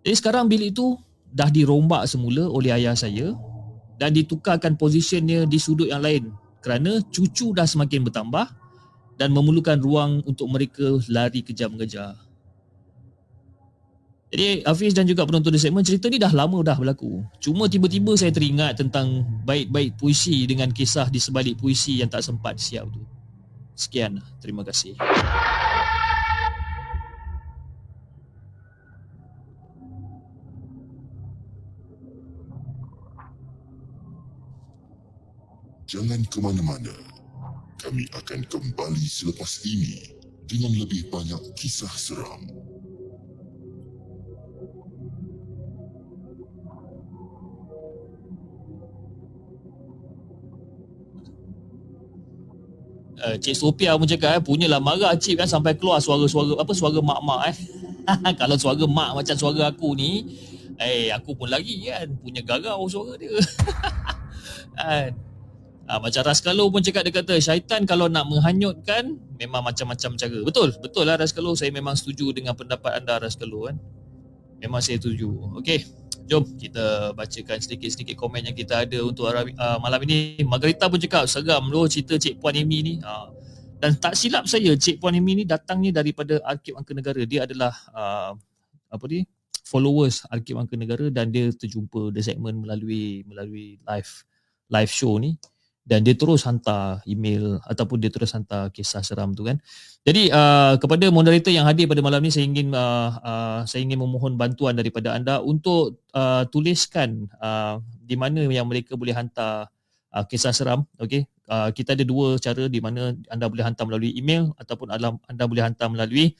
Jadi sekarang bilik tu dah dirombak semula oleh ayah saya dan ditukarkan posisinya di sudut yang lain kerana cucu dah semakin bertambah dan memerlukan ruang untuk mereka lari kejar-mengejar. Jadi Hafiz dan juga penonton di segmen cerita ni dah lama dah berlaku. Cuma tiba-tiba saya teringat tentang baik-baik puisi dengan kisah di sebalik puisi yang tak sempat siap tu. Sekian, terima kasih. Jangan ke mana-mana. Kami akan kembali selepas ini dengan lebih banyak kisah seram. Uh, Cik Sophia pun cakap eh, punyalah marah Cik kan sampai keluar suara-suara apa suara mak-mak eh. Kalau suara mak macam suara aku ni, eh aku pun lagi kan punya garau suara dia. kan. Ha, macam Raskalo pun cakap dia kata syaitan kalau nak menghanyutkan memang macam-macam cara. Betul, betul lah Raskalo. Saya memang setuju dengan pendapat anda Raskalo kan. Memang saya setuju. Okey, jom kita bacakan sedikit-sedikit komen yang kita ada untuk uh, malam ini. Margarita pun cakap seram loh cerita Cik Puan Amy ni. Ha. Dan tak silap saya Cik Puan Amy ni datangnya daripada Arkib Angka Negara. Dia adalah uh, apa ni? followers Arkib Angka Negara dan dia terjumpa the segment melalui melalui live live show ni dan dia terus hantar email ataupun dia terus hantar kisah seram tu kan. Jadi uh, kepada moderator yang hadir pada malam ni saya ingin uh, uh, saya ingin memohon bantuan daripada anda untuk uh, tuliskan uh, di mana yang mereka boleh hantar uh, kisah seram okey. Uh, kita ada dua cara di mana anda boleh hantar melalui email ataupun anda boleh hantar melalui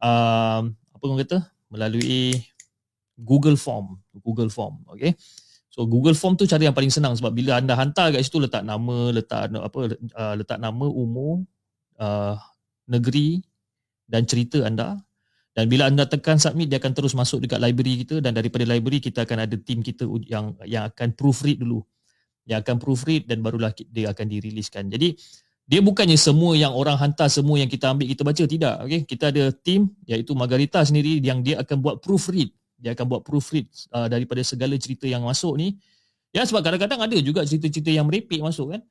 uh, apa orang kata melalui Google Form, Google Form, okey. So Google Form tu cara yang paling senang sebab bila anda hantar kat situ letak nama, letak apa uh, letak nama, umur, uh, negeri dan cerita anda dan bila anda tekan submit dia akan terus masuk dekat library kita dan daripada library kita akan ada team kita yang yang akan proofread dulu. Yang akan proofread dan barulah dia akan diriliskan. Jadi dia bukannya semua yang orang hantar semua yang kita ambil kita baca tidak okey kita ada team iaitu Margarita sendiri yang dia akan buat proofread dia akan buat proofread uh, daripada segala cerita yang masuk ni. Ya sebab kadang-kadang ada juga cerita-cerita yang merepek masuk kan?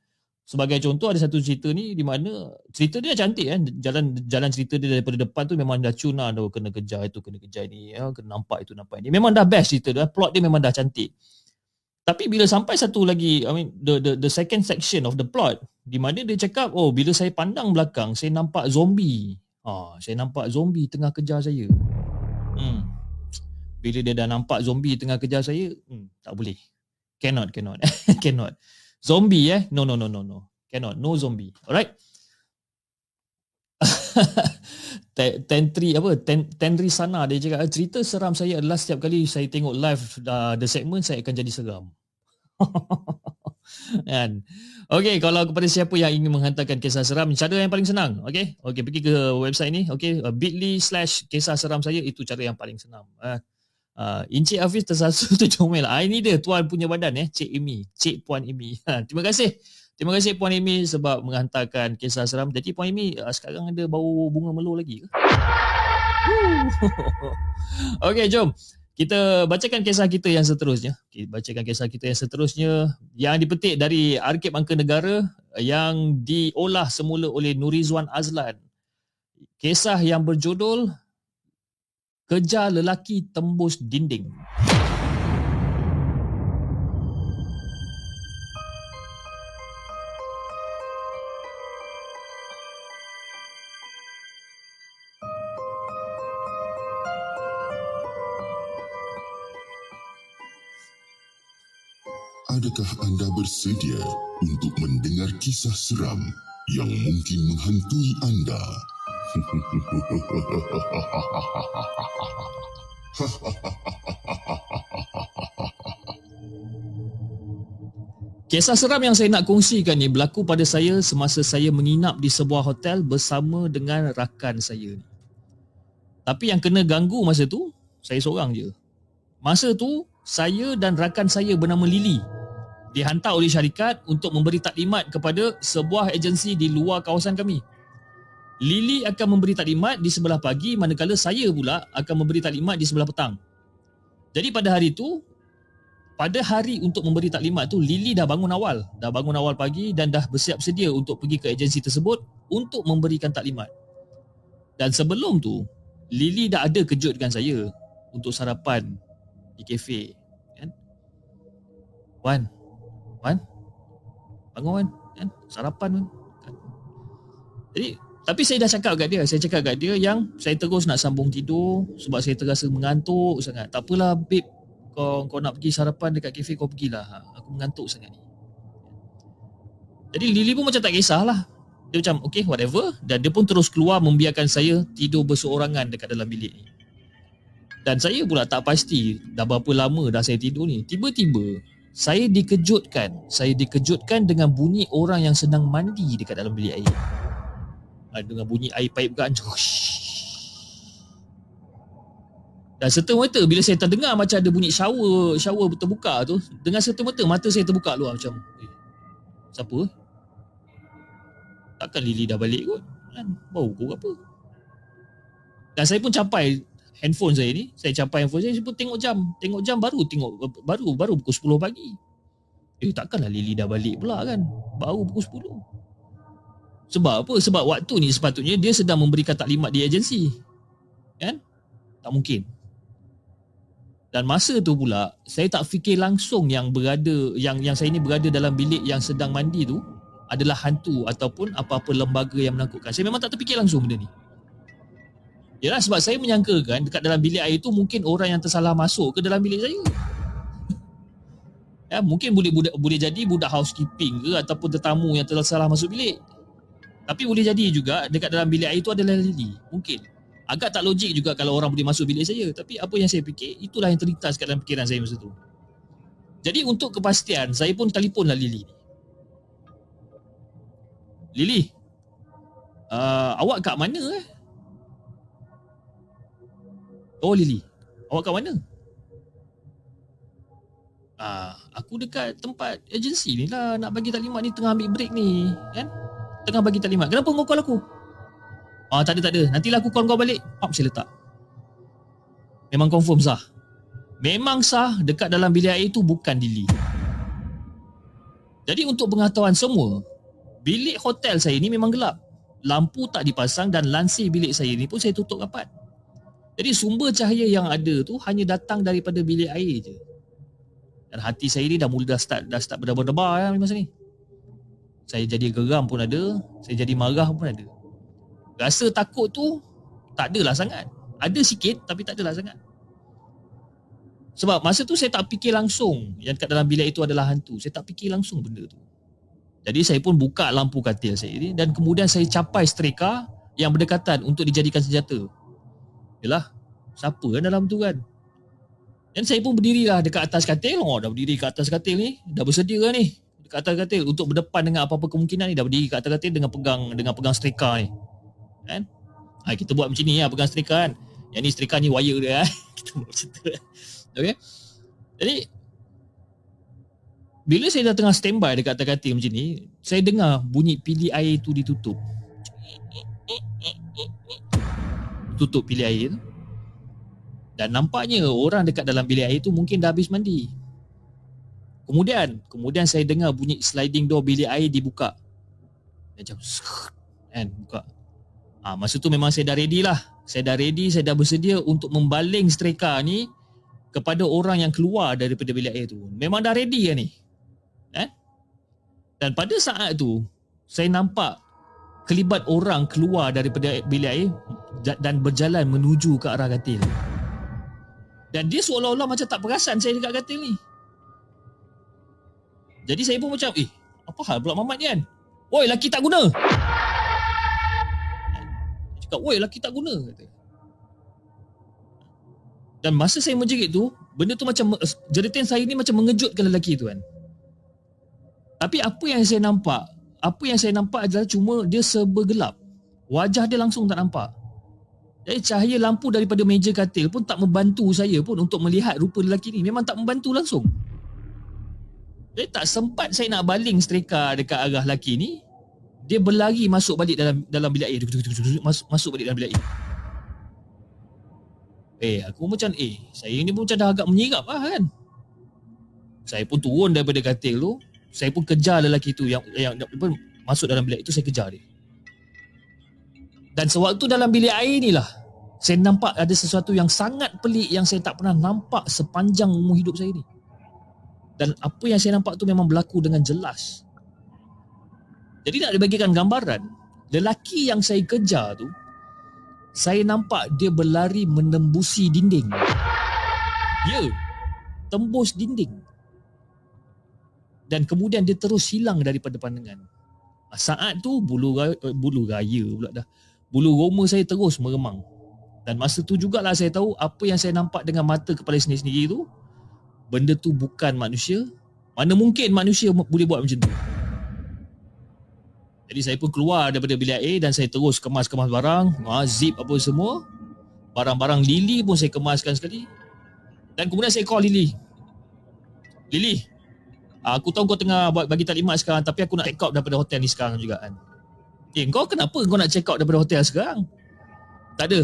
Sebagai contoh ada satu cerita ni di mana cerita dia cantik kan? Jalan jalan cerita dia daripada depan tu memang dah cuna dah kena kejar itu kena kejar ni ya kena nampak itu nampak ni memang dah best cerita dia plot dia memang dah cantik. Tapi bila sampai satu lagi i mean the the the second section of the plot di mana dia cakap oh bila saya pandang belakang saya nampak zombie. Ah saya nampak zombie tengah kejar saya. Hmm bila dia dah nampak zombie tengah kejar saya, hmm, tak boleh. Cannot, cannot. cannot. Zombie eh? No, no, no, no, no. Cannot. No zombie. Alright? Tentri apa? Ten, Tendri sana dia cakap cerita seram saya adalah setiap kali saya tengok live uh, the segment saya akan jadi seram. kan? Okey, kalau kepada siapa yang ingin menghantarkan kisah seram, cara yang paling senang. Okey, okey pergi ke website ni. Okey, uh, bit.ly slash kisah seram saya itu cara yang paling senang. Uh, Uh, Encik Hafiz tersasu tu comel. Ah, ini dia tuan punya badan eh, Cik Imi. Cik Puan Imi. Ha, terima kasih. Terima kasih Puan Imi sebab menghantarkan kisah seram. Jadi Puan Imi uh, sekarang ada bau bunga melo lagi ke? Okey, jom. Kita bacakan kisah kita yang seterusnya. Kita bacakan kisah kita yang seterusnya yang dipetik dari Arkib Angka Negara yang diolah semula oleh Nurizwan Azlan. Kisah yang berjudul kejar lelaki tembus dinding. Adakah anda bersedia untuk mendengar kisah seram yang mungkin menghantui anda? Kisah seram yang saya nak kongsikan ni berlaku pada saya semasa saya menginap di sebuah hotel bersama dengan rakan saya. Tapi yang kena ganggu masa tu, saya seorang je. Masa tu, saya dan rakan saya bernama Lily dihantar oleh syarikat untuk memberi taklimat kepada sebuah agensi di luar kawasan kami. Lily akan memberi taklimat di sebelah pagi manakala saya pula akan memberi taklimat di sebelah petang. Jadi pada hari itu, pada hari untuk memberi taklimat tu Lily dah bangun awal, dah bangun awal pagi dan dah bersiap sedia untuk pergi ke agensi tersebut untuk memberikan taklimat. Dan sebelum tu, Lily dah ada kejut dengan saya untuk sarapan di kafe, kan? Wan. Wan. Bangun Wan, kan? Sarapan Wan. Jadi tapi saya dah cakap kat dia, saya cakap kat dia yang saya terus nak sambung tidur sebab saya terasa mengantuk sangat. Tak apalah babe, kau kau nak pergi sarapan dekat kafe kau pergilah. Ha, aku mengantuk sangat ni. Jadi Lily pun macam tak kisahlah. Dia macam okay whatever dan dia pun terus keluar membiarkan saya tidur berseorangan dekat dalam bilik ni. Dan saya pula tak pasti dah berapa lama dah saya tidur ni. Tiba-tiba saya dikejutkan. Saya dikejutkan dengan bunyi orang yang sedang mandi dekat dalam bilik air. Ah, dengan bunyi air paip kan. Dan serta merta bila saya terdengar macam ada bunyi shower, shower terbuka tu, dengan serta merta mata saya terbuka luar macam, eh, siapa? Takkan Lily dah balik kot? Kan? Bau ke apa? Dan saya pun capai handphone saya ni, saya capai handphone saya, saya pun tengok jam. Tengok jam baru tengok baru baru pukul 10 pagi. Eh takkanlah Lily dah balik pula kan? Baru pukul 10. Sebab apa? Sebab waktu ni sepatutnya dia sedang memberikan taklimat di agensi. Kan? Tak mungkin. Dan masa tu pula saya tak fikir langsung yang berada yang yang saya ni berada dalam bilik yang sedang mandi tu adalah hantu ataupun apa-apa lembaga yang menakutkan. Saya memang tak terfikir langsung benda ni. Yalah sebab saya menyangkakan dekat dalam bilik air tu mungkin orang yang tersalah masuk ke dalam bilik saya. Ya, mungkin boleh boleh jadi budak housekeeping ke ataupun tetamu yang tersalah masuk bilik. Tapi boleh jadi juga dekat dalam bilik air tu adalah Lily. Mungkin. Agak tak logik juga kalau orang boleh masuk bilik saya. Tapi apa yang saya fikir, itulah yang terlintas kat dalam fikiran saya masa tu. Jadi untuk kepastian, saya pun telefonlah Lily. Lily, uh, awak kat mana eh? Oh Lily, awak kat mana? Ah, aku dekat tempat agensi ni lah nak bagi taklimat ni tengah ambil break ni, kan? Tengah bagi taklimat. Kenapa kau call aku? Ah, tak ada tak ada. Nantilah aku call kau balik. Pop saya letak. Memang confirm sah. Memang sah dekat dalam bilik air tu bukan Lily. Jadi untuk pengetahuan semua, bilik hotel saya ni memang gelap. Lampu tak dipasang dan lansir bilik saya ni pun saya tutup rapat. Jadi sumber cahaya yang ada tu hanya datang daripada bilik air je. Dan hati saya ni dah mula dah start dah start berdebar-debar ya masa ni. Saya jadi geram pun ada, saya jadi marah pun ada. Rasa takut tu tak adalah sangat. Ada sikit tapi tak adalah sangat. Sebab masa tu saya tak fikir langsung yang kat dalam bilik itu adalah hantu. Saya tak fikir langsung benda tu. Jadi saya pun buka lampu katil saya ni dan kemudian saya capai streka yang berdekatan untuk dijadikan senjata. Yalah, siapa kan dalam tu kan? Dan saya pun berdiri lah dekat atas katil. Oh, dah berdiri kat atas katil ni. Dah bersedia lah ni. Dekat atas katil. Untuk berdepan dengan apa-apa kemungkinan ni. Dah berdiri kat atas katil dengan pegang dengan pegang streka ni kan ha, kita buat macam ni lah pegang setrika kan yang ni setrika ni wire dia eh. kita buat macam tu okay jadi bila saya dah tengah standby dekat atas katil macam ni saya dengar bunyi pilih air tu ditutup tutup pilih air tu dan nampaknya orang dekat dalam bilik air tu mungkin dah habis mandi. Kemudian, kemudian saya dengar bunyi sliding door bilik air dibuka. Macam kan buka. Ha, masa tu memang saya dah ready lah. Saya dah ready, saya dah bersedia untuk membaling streka ni kepada orang yang keluar daripada bilik air tu. Memang dah ready lah ni. Eh? Dan pada saat tu, saya nampak kelibat orang keluar daripada bilik air dan berjalan menuju ke arah katil. Dan dia seolah-olah macam tak perasan saya dekat katil ni. Jadi saya pun macam, eh, apa hal pula mamat ni kan? Woi, laki tak guna! cakap, woi laki tak guna. Kata. Dan masa saya menjerit tu, benda tu macam, jeritan saya ni macam mengejutkan lelaki tu kan. Tapi apa yang saya nampak, apa yang saya nampak adalah cuma dia sebergelap. Wajah dia langsung tak nampak. Jadi cahaya lampu daripada meja katil pun tak membantu saya pun untuk melihat rupa lelaki ni. Memang tak membantu langsung. Jadi tak sempat saya nak baling streka dekat arah lelaki ni. Dia berlari masuk balik dalam dalam bilik air. Masuk masuk balik dalam bilik air. Eh aku macam eh saya ni pun macam dah agak menyirap lah kan? Saya pun turun daripada katil tu. Saya pun kejar lelaki tu yang yang apa, masuk dalam bilik itu saya kejar dia. Dan sewaktu dalam bilik air ni lah saya nampak ada sesuatu yang sangat pelik yang saya tak pernah nampak sepanjang umur hidup saya ni dan apa yang saya nampak tu memang berlaku dengan jelas jadi nak dibagikan gambaran, lelaki yang saya kejar tu, saya nampak dia berlari menembusi dinding. Ya, tembus dinding. Dan kemudian dia terus hilang daripada pandangan. Saat tu bulu raya, eh, bulu raya pula dah. Bulu roma saya terus meremang. Dan masa tu jugalah saya tahu apa yang saya nampak dengan mata kepala sendiri-sendiri tu benda tu bukan manusia, Mana mungkin manusia boleh buat macam tu? Jadi saya pun keluar daripada bilik air dan saya terus kemas-kemas barang, ha, zip apa semua. Barang-barang Lily pun saya kemaskan sekali. Dan kemudian saya call Lily. Lily, aku tahu kau tengah buat bagi taklimat sekarang tapi aku nak check out daripada hotel ni sekarang juga kan. Eh, kau kenapa kau nak check out daripada hotel sekarang? Tak ada.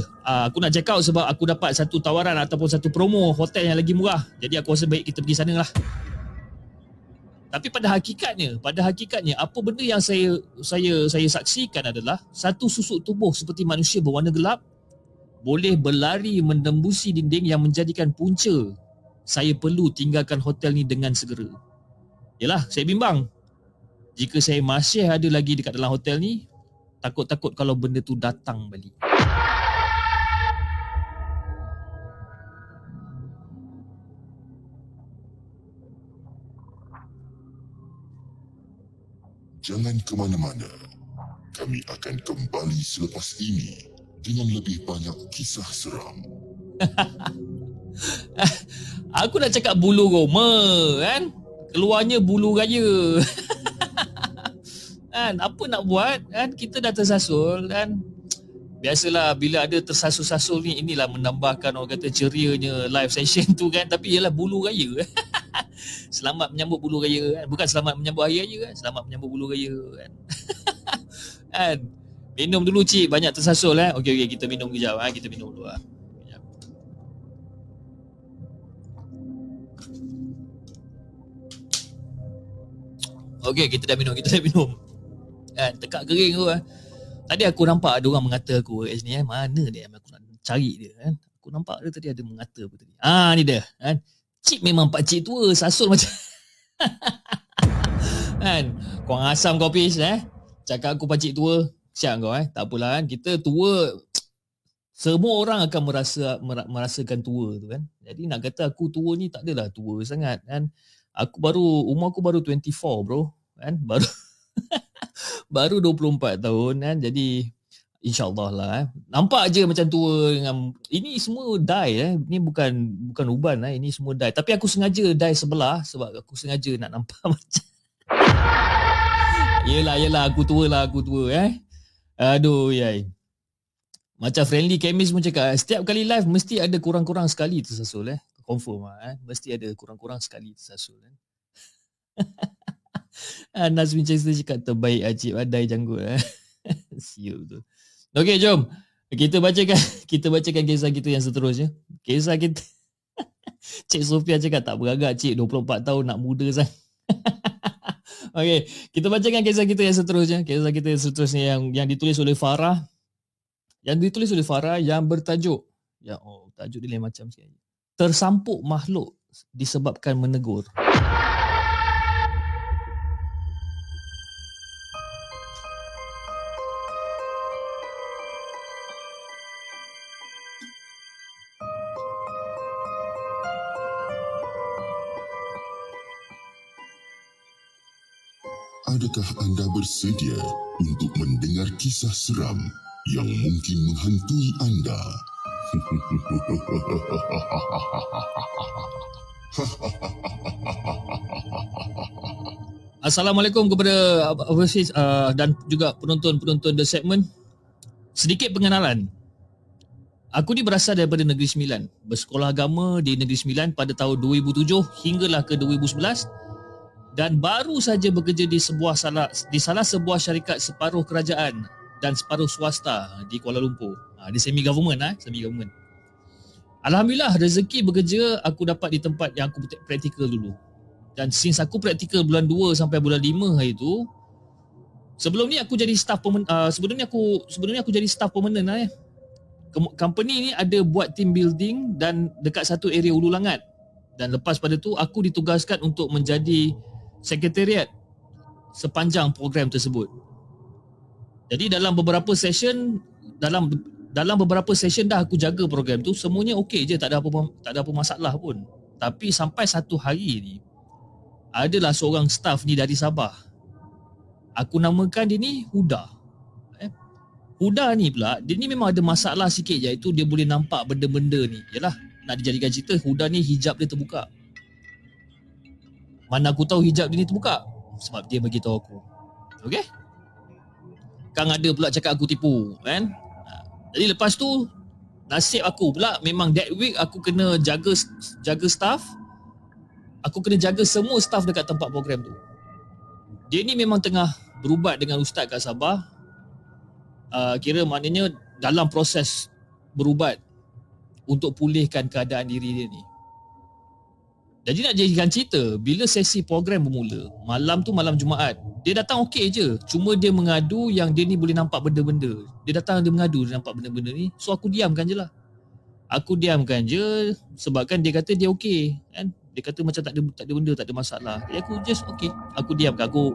Aku nak check out sebab aku dapat satu tawaran ataupun satu promo hotel yang lagi murah. Jadi aku rasa baik kita pergi sana lah. Tapi pada hakikatnya, pada hakikatnya apa benda yang saya saya saya saksikan adalah satu susuk tubuh seperti manusia berwarna gelap boleh berlari menembussi dinding yang menjadikan punca saya perlu tinggalkan hotel ni dengan segera. Yalah, saya bimbang. Jika saya masih ada lagi dekat dalam hotel ni, takut-takut kalau benda tu datang balik. Jangan ke mana-mana. Kami akan kembali selepas ini dengan lebih banyak kisah seram. Aku nak cakap bulu roma kan? Keluarnya bulu raya. kan? Apa nak buat? Kan? Kita dah tersasul kan? Biasalah bila ada tersasul-sasul ni inilah menambahkan orang kata cerianya live session tu kan tapi ialah bulu raya. selamat menyambut bulu raya kan. Bukan selamat menyambut hari raya kan. Selamat menyambut bulu raya kan. kan? Minum dulu cik, banyak tersasul eh. Okey okey kita minum kejap ah, kita minum dulu ah. Okey, kita dah minum, kita dah minum. Kan, tekak kering tu ah. Tadi aku nampak ada orang mengata aku kat sini eh. Mana dia aku nak cari dia kan. Aku nampak dia tadi ada mengata apa tadi. Ah ni dia kan. Cik memang pak cik tua sasul macam kan. Kau asam kau pis eh. Cakap aku pak cik tua. Siap kau eh. Tak apalah kan. Kita tua semua orang akan merasa merasakan tua tu kan. Jadi nak kata aku tua ni tak adalah tua sangat kan. Aku baru umur aku baru 24 bro kan. Baru baru 24 tahun kan. Jadi insyaallah lah eh. Nampak je macam tua dengan ini semua die eh. Ini bukan bukan uban eh. Ini semua die. Tapi aku sengaja die sebelah sebab aku sengaja nak nampak macam Yelah yelah aku tua lah aku tua eh. Aduh yai. Macam friendly chemist pun cakap setiap kali live mesti ada kurang-kurang sekali tersasul eh. Confirm lah eh. Mesti ada kurang-kurang sekali tersasul eh. Anas Winchester cakap terbaik Acik Badai janggut eh. Siap tu. Okey, jom. Kita bacakan kita bacakan kisah kita yang seterusnya. Kisah kita Cik Sofia cakap tak beragak cik 24 tahun nak muda sangat. Okey, kita bacakan kisah kita yang seterusnya. Kisah kita yang seterusnya yang yang ditulis oleh Farah. Yang ditulis oleh Farah yang bertajuk ya oh tajuk dia lain macam sikit. Tersampuk makhluk disebabkan menegur. Adakah anda bersedia untuk mendengar kisah seram yang mungkin menghantui anda? Assalamualaikum kepada overseas uh, dan juga penonton-penonton The Segment. Sedikit pengenalan. Aku ni berasal daripada Negeri Sembilan. Bersekolah agama di Negeri Sembilan pada tahun 2007 hinggalah ke 2011 dan baru saja bekerja di sebuah salah di salah sebuah syarikat separuh kerajaan dan separuh swasta di Kuala Lumpur. Ha, di semi government ah, semi government. Alhamdulillah rezeki bekerja aku dapat di tempat yang aku praktikal dulu. Dan since aku praktikal bulan 2 sampai bulan 5 hari tu sebelum ni aku jadi staff pemen, uh, sebelum ni aku sebelum ni aku jadi staff permanent lah eh. Company ni ada buat team building dan dekat satu area Ulu Langat. Dan lepas pada tu aku ditugaskan untuk menjadi sekretariat sepanjang program tersebut. Jadi dalam beberapa session dalam dalam beberapa session dah aku jaga program tu semuanya okey je tak ada apa tak ada apa masalah pun. Tapi sampai satu hari ni adalah seorang staff ni dari Sabah. Aku namakan dia ni Huda. Eh? Huda ni pula dia ni memang ada masalah sikit iaitu dia boleh nampak benda-benda ni. Yalah nak dijadikan cerita Huda ni hijab dia terbuka Mana aku tahu hijab dia ni terbuka? Sebab dia bagi tahu aku. Okay? Kang ada pula cakap aku tipu, kan? Ha, Jadi lepas tu nasib aku pula memang that week aku kena jaga jaga staff. Aku kena jaga semua staff dekat tempat program tu. Dia ni memang tengah berubat dengan ustaz kat Sabah. Uh, kira maknanya dalam proses berubat untuk pulihkan keadaan diri dia ni. Jadi nak jadikan cerita, bila sesi program bermula, malam tu malam Jumaat, dia datang okey je. Cuma dia mengadu yang dia ni boleh nampak benda-benda. Dia datang dia mengadu dia nampak benda-benda ni. So aku diamkan je lah. Aku diamkan je sebabkan dia kata dia okey kan. Dia kata macam tak ada tak ada benda, tak ada masalah. Jadi aku just okey. Aku diamkan. Aku